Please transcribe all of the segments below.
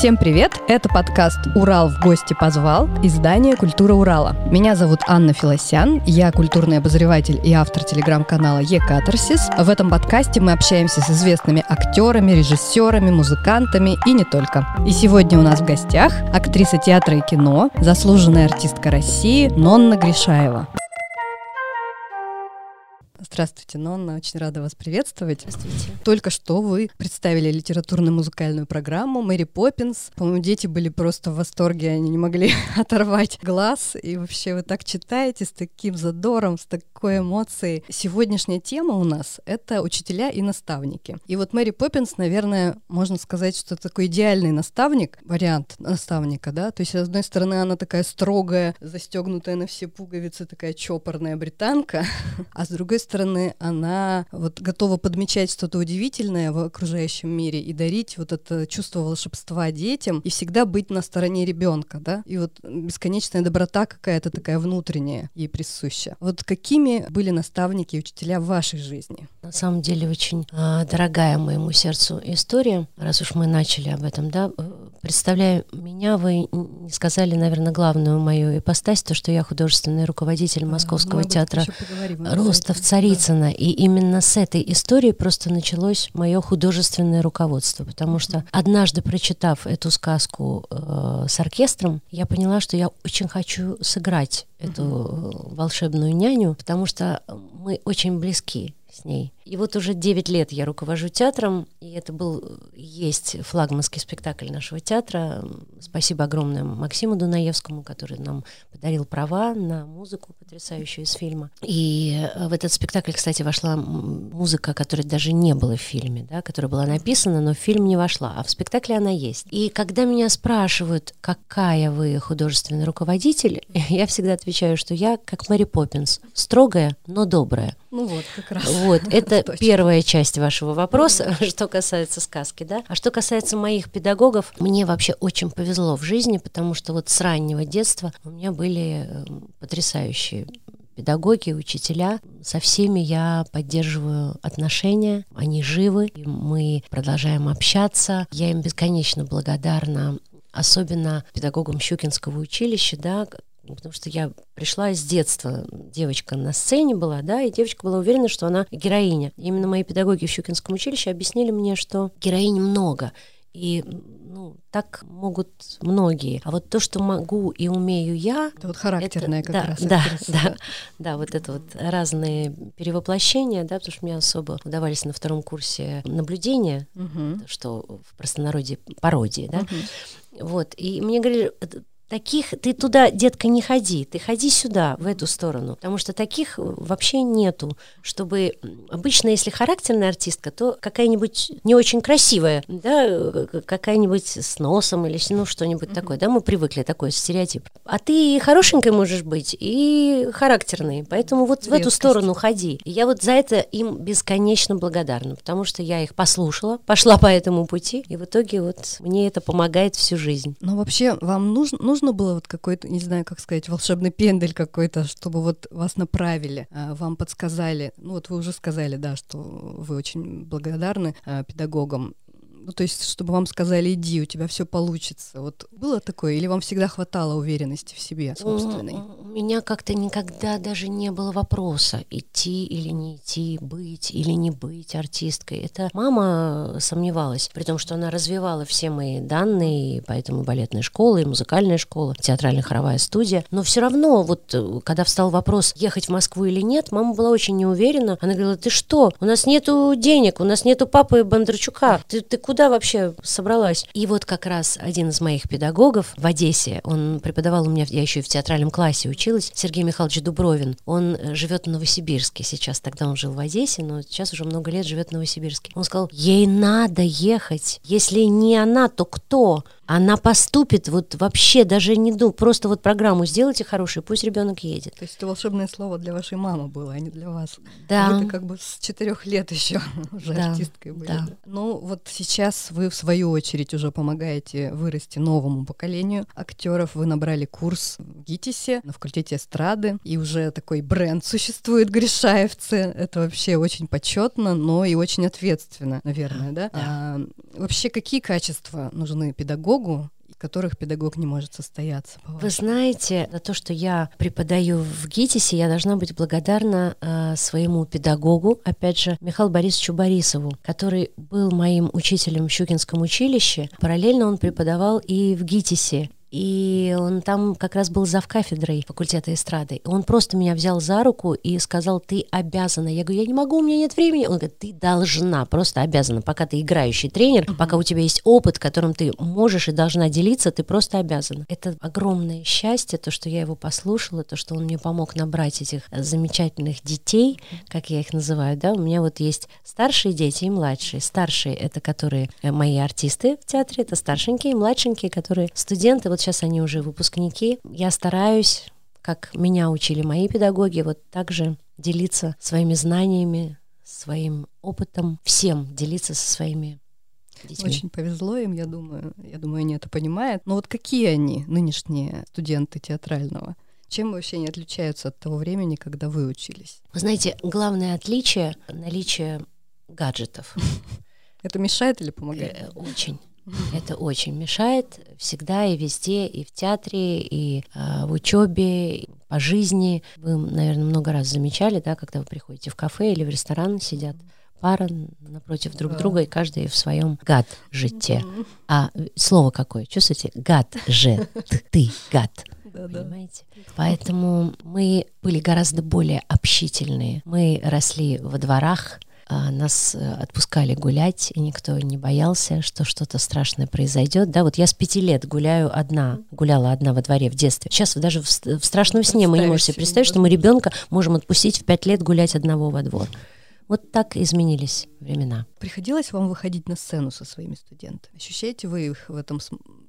Всем привет! Это подкаст «Урал в гости позвал» издание «Культура Урала». Меня зовут Анна Филосян, я культурный обозреватель и автор телеграм-канала «Екатарсис». В этом подкасте мы общаемся с известными актерами, режиссерами, музыкантами и не только. И сегодня у нас в гостях актриса театра и кино, заслуженная артистка России Нонна Гришаева. Здравствуйте, Нонна, очень рада вас приветствовать. Здравствуйте. Только что вы представили литературно-музыкальную программу «Мэри Поппинс». По-моему, дети были просто в восторге, они не могли оторвать глаз. И вообще вы так читаете с таким задором, с такой эмоцией. Сегодняшняя тема у нас — это учителя и наставники. И вот Мэри Поппинс, наверное, можно сказать, что такой идеальный наставник, вариант наставника, да? То есть, с одной стороны, она такая строгая, застегнутая на все пуговицы, такая чопорная британка, а с другой стороны, стороны, она вот готова подмечать что-то удивительное в окружающем мире и дарить вот это чувство волшебства детям и всегда быть на стороне ребенка, да? И вот бесконечная доброта какая-то такая внутренняя ей присуща. Вот какими были наставники и учителя в вашей жизни? На самом деле очень э, дорогая моему сердцу история, раз уж мы начали об этом, да. Представляя меня, вы не сказали, наверное, главную мою ипостась, то, что я художественный руководитель Московского а, театра Ростов Царицына. И именно с этой истории просто началось мое художественное руководство, потому что однажды, прочитав эту сказку э, с оркестром, я поняла, что я очень хочу сыграть эту э, волшебную няню, потому что мы очень близки с ней. И вот уже 9 лет я руковожу театром, и это был, есть флагманский спектакль нашего театра. Спасибо огромное Максиму Дунаевскому, который нам подарил права на музыку потрясающую из фильма. И э, в этот спектакль, кстати, вошла музыка, которая даже не была в фильме, да, которая была написана, но в фильм не вошла, а в спектакле она есть. И когда меня спрашивают, какая вы художественный руководитель, я всегда отвечаю, что я как Мэри Поппинс, строгая, но добрая. Ну вот, как раз. Вот, это первая часть вашего вопроса, что касается сказки, да. А что касается моих педагогов, мне вообще очень повезло в жизни, потому что вот с раннего детства у меня были эм, потрясающие педагоги, учителя. Со всеми я поддерживаю отношения, они живы, и мы продолжаем общаться. Я им бесконечно благодарна особенно педагогам Щукинского училища, да, потому что я пришла с детства, девочка на сцене была, да, и девочка была уверена, что она героиня. Именно мои педагоги в Щукинском училище объяснили мне, что героинь много, и ну, так могут многие. А вот то, что могу и умею я... Это вот характерное это, как да, раз. Да, да, да, вот это вот разные перевоплощения, да, потому что мне особо удавались на втором курсе наблюдения, угу. что в простонародье пародии, да. Угу. Вот, и мне говорили, Таких ты туда, детка, не ходи, ты ходи сюда, в эту сторону, потому что таких вообще нету, чтобы обычно, если характерная артистка, то какая-нибудь не очень красивая, да, какая-нибудь с носом или ну что-нибудь mm-hmm. такое, да, мы привыкли такой стереотип. А ты хорошенькой можешь быть и характерной, поэтому вот Редкость. в эту сторону ходи. И я вот за это им бесконечно благодарна, потому что я их послушала, пошла по этому пути, и в итоге вот мне это помогает всю жизнь. Ну вообще вам нужно, нужно было вот какой-то, не знаю, как сказать, волшебный пендель какой-то, чтобы вот вас направили, а, вам подсказали. Ну вот вы уже сказали, да, что вы очень благодарны а, педагогам. Ну, то есть, чтобы вам сказали, иди, у тебя все получится. Вот было такое, или вам всегда хватало уверенности в себе собственной? У меня как-то никогда даже не было вопроса, идти или не идти, быть или не быть артисткой. Это мама сомневалась, при том, что она развивала все мои данные, поэтому балетная школа, и музыкальная школа, театральная хоровая студия. Но все равно, вот э, когда встал вопрос, ехать в Москву или нет, мама была очень неуверена. Она говорила, ты что, у нас нету денег, у нас нету папы Бондарчука, ты, ты куда вообще собралась? И вот как раз один из моих педагогов в Одессе, он преподавал у меня, я еще и в театральном классе училась, Сергей Михайлович Дубровин. Он э, живет в Новосибирске сейчас, тогда он жил в Одессе, но сейчас уже много лет живет в Новосибирске. Он сказал, ей надо ехать, если не она, то кто? Она поступит вот вообще даже не думаю, просто вот программу сделайте хорошую, пусть ребенок едет. То есть это волшебное слово для вашей мамы было, а не для вас. Да. Вы как бы с четырех лет еще уже да. артисткой были. Да. Ну вот сейчас вы в свою очередь уже помогаете вырасти новому поколению актеров. Вы набрали курс в ГИТИСе на факультете эстрады, и уже такой бренд существует Гришаевцы. Это вообще очень почетно, но и очень ответственно, наверное, да? да. А, вообще какие качества нужны педагогу? Педагогу, которых педагог не может состояться. Вы знаете, за то, что я преподаю в ГИТИСе, я должна быть благодарна э, своему педагогу, опять же, Михаилу Борисовичу Борисову, который был моим учителем в Щукинском училище. Параллельно он преподавал и в ГИТИСе. И он там как раз был зав кафедрой факультета эстрады. Он просто меня взял за руку и сказал, ты обязана. Я говорю, я не могу, у меня нет времени. Он говорит, ты должна, просто обязана. Пока ты играющий тренер, mm-hmm. пока у тебя есть опыт, которым ты можешь и должна делиться, ты просто обязана. Это огромное счастье, то, что я его послушала, то, что он мне помог набрать этих замечательных детей, как я их называю, да. У меня вот есть старшие дети и младшие. Старшие — это которые э, мои артисты в театре, это старшенькие, младшенькие, которые студенты. Вот сейчас они уже выпускники. Я стараюсь, как меня учили мои педагоги, вот также делиться своими знаниями, своим опытом, всем делиться со своими детьми. Очень повезло им, я думаю. Я думаю, они это понимают. Но вот какие они, нынешние студенты театрального? Чем вообще они отличаются от того времени, когда вы учились? Вы знаете, главное отличие — наличие гаджетов. Это мешает или помогает? Э, очень. Это очень мешает всегда и везде, и в театре, и э, в учебе, по жизни. Вы, наверное, много раз замечали, да, когда вы приходите в кафе или в ресторан, сидят пара напротив друг друга, и каждый в своем гаджете. А слово какое? Чувствуете? Гаджет. Ты гад. Понимаете? Поэтому мы были гораздо более общительные. Мы росли во дворах, нас э, отпускали гулять, и никто не боялся, что что-то страшное произойдет. Да, вот я с пяти лет гуляю одна, гуляла одна во дворе в детстве. Сейчас даже в, в страшном сне мы не можем себе представить, что мы ребенка можем отпустить в пять лет гулять одного во двор. Вот так изменились времена. Приходилось вам выходить на сцену со своими студентами? Ощущаете вы их в этом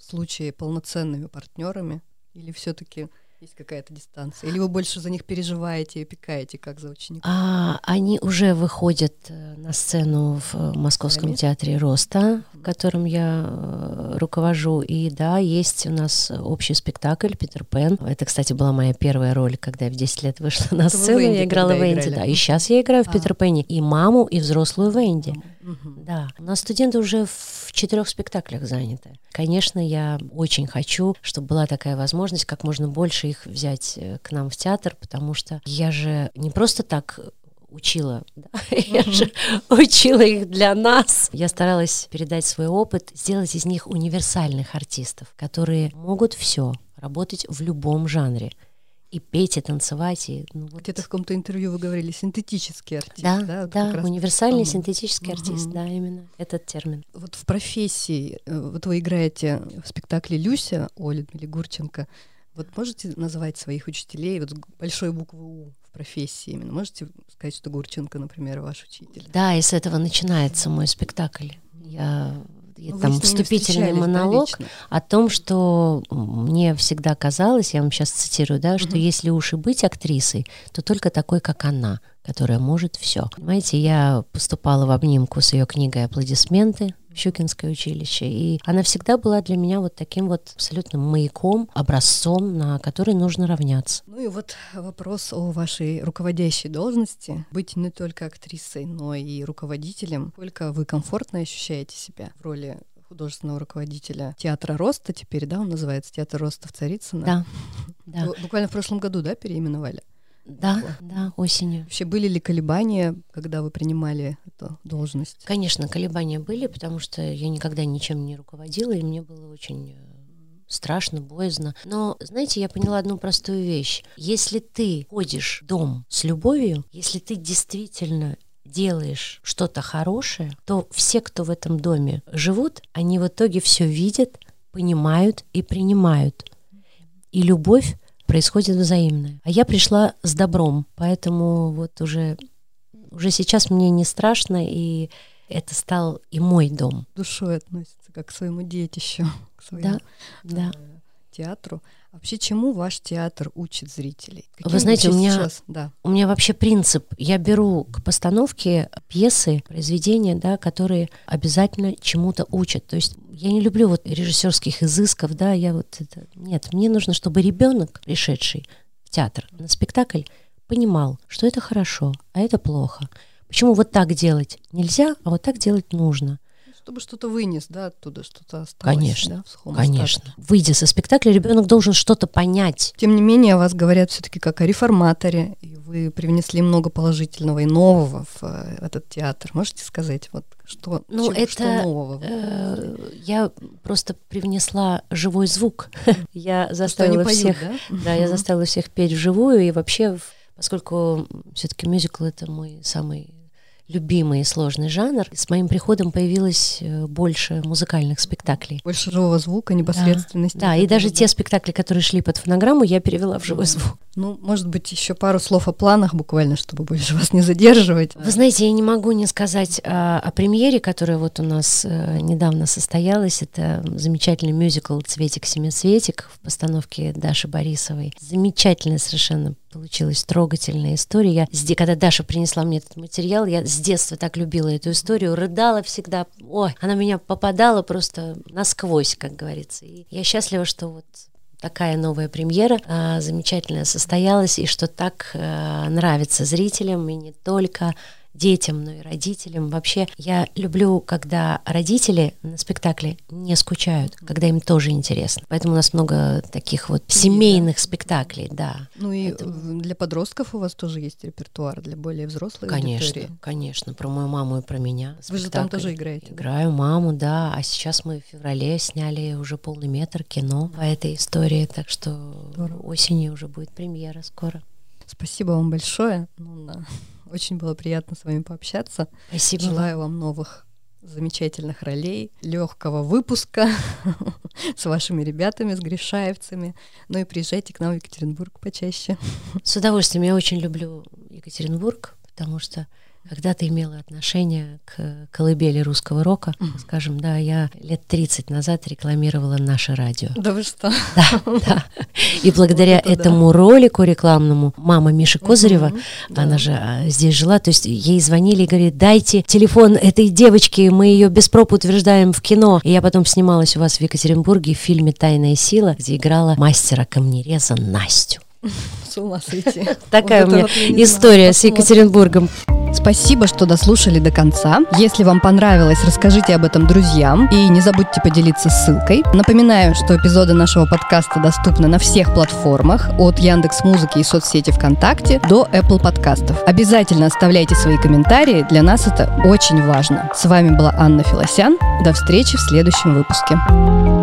случае полноценными партнерами? Или все-таки есть какая-то дистанция? Или вы больше за них переживаете и опекаете, как за учеников? А, они уже выходят э, на сцену в э, Московском Сами? театре Роста, в котором я э, руковожу. И да, есть у нас общий спектакль «Питер Пен». Это, кстати, была моя первая роль, когда я в 10 лет вышла на сцену. Я играла Венди, да. И сейчас я играю в а. Питер Пенне. И маму, и взрослую Венди. Угу. Да. У нас студенты уже в четырех спектаклях заняты. Конечно, я очень хочу, чтобы была такая возможность, как можно больше их взять э, к нам в театр, потому что я же не просто так учила, да? mm-hmm. я же учила их для нас. Я старалась передать свой опыт, сделать из них универсальных артистов, которые могут все, работать в любом жанре и петь, и танцевать. И, ну, вот. Где-то в каком-то интервью вы говорили синтетический артист. Да, да, да универсальный там. синтетический угу. артист, да, именно этот термин. Вот в профессии, э, вот вы играете в спектакле «Люся» Оля Гурченко. Вот можете назвать своих учителей вот большой буквы «У» в профессии именно? Можете сказать, что Гурченко, например, ваш учитель? Да, и с этого начинается мой спектакль. Я ну, там вступительный монолог да, о том, что мне всегда казалось, я вам сейчас цитирую, да, что угу. если уж и быть актрисой, то только такой, как она, которая может все. Понимаете, я поступала в обнимку с ее книгой «Аплодисменты», Щукинское училище. И она всегда была для меня вот таким вот абсолютно маяком, образцом, на который нужно равняться. Ну и вот вопрос о вашей руководящей должности. Быть не только актрисой, но и руководителем. Сколько вы комфортно ощущаете себя в роли художественного руководителя театра Роста теперь, да, он называется Театр Роста в Царицыно. Да. да. Буквально в прошлом году, да, переименовали? Да, да, осенью. Вообще были ли колебания, когда вы принимали эту должность? Конечно, колебания были, потому что я никогда ничем не руководила, и мне было очень э, страшно, боязно. Но, знаете, я поняла одну простую вещь. Если ты ходишь в дом с любовью, если ты действительно делаешь что-то хорошее, то все, кто в этом доме живут, они в итоге все видят, понимают и принимают. И любовь происходит взаимное. А я пришла с добром, поэтому вот уже, уже сейчас мне не страшно, и это стал и мой дом. Душой относится, как к своему детищу, к своему да, да. Театру. Вообще, чему ваш театр учит зрителей? Каким Вы знаете, у меня, сейчас? Да. у меня вообще принцип. Я беру к постановке пьесы, произведения, да, которые обязательно чему-то учат. То есть я не люблю вот режиссерских изысков, да, я вот это... Нет, мне нужно, чтобы ребенок, пришедший в театр на спектакль, понимал, что это хорошо, а это плохо. Почему вот так делать нельзя, а вот так делать нужно. Чтобы что-то вынес, да, оттуда что-то осталось. Конечно, да, Конечно. Выйдя со спектакля, ребенок должен что-то понять. Тем не менее, о вас говорят все-таки как о реформаторе, и вы привнесли много положительного и нового в э, этот театр. Можете сказать, вот что, Ну, чего- что это, нового? Э, Я просто привнесла живой звук. Я Что заставила поют, всех да? Да, я заставила всех петь вживую, и вообще, поскольку все-таки мюзикл это мой самый любимый и сложный жанр, с моим приходом появилось э, больше музыкальных спектаклей. Больше живого звука, непосредственности. Да, вот и даже да. те спектакли, которые шли под фонограмму, я перевела в живой звук. Ну, может быть, еще пару слов о планах буквально, чтобы больше вас не задерживать. Вы знаете, я не могу не сказать а, о премьере, которая вот у нас э, недавно состоялась. Это замечательный мюзикл «Цветик-семицветик» в постановке Даши Борисовой. Замечательная совершенно получилась трогательная история. Я, когда Даша принесла мне этот материал, я с детства так любила эту историю, рыдала всегда. Ой, она меня попадала просто насквозь, как говорится. И я счастлива, что вот такая новая премьера а, замечательная состоялась, и что так а, нравится зрителям, и не только детям, но и родителям. Вообще, я люблю, когда родители на спектакле не скучают, когда им тоже интересно. Поэтому у нас много таких вот семейных спектаклей, да. Ну и Поэтому- для подростков у вас тоже есть репертуар, для более взрослой Конечно, аудитории. конечно, про мою маму и про меня. Вы же там спектакль. тоже играете, да? Играю маму, да. А сейчас мы в феврале сняли уже полный метр кино по этой истории, так что Здорово. осенью уже будет премьера скоро. Спасибо вам большое. Ну, да. Очень было приятно с вами пообщаться. Спасибо. Желаю вам новых замечательных ролей, легкого выпуска с вашими ребятами, с гришаевцами. Ну и приезжайте к нам в Екатеринбург почаще. С удовольствием. Я очень люблю Екатеринбург, потому что когда-то имела отношение к колыбели русского рока. Мгм. Скажем, да, я лет 30 назад рекламировала наше радио. Да вы что? Да, да. И благодаря Вот это да. этому ролику рекламному мама Миши Козырева. Да. она же а, здесь жила, то есть ей звонили и говорили, дайте телефон этой девочки, мы ее без проб утверждаем в кино. И я потом снималась у вас в Екатеринбурге в фильме «Тайная сила», где играла мастера камнереза Настю. С ума сойти. Такая Вот у меня история с. Екатеринбургом. Спасибо, что дослушали до конца. Если вам понравилось, расскажите об этом друзьям и не забудьте поделиться ссылкой. Напоминаю, что эпизоды нашего подкаста доступны на всех платформах от Яндекс Музыки и соцсети ВКонтакте до Apple подкастов. Обязательно оставляйте свои комментарии, для нас это очень важно. С вами была Анна Филосян. До встречи в следующем выпуске.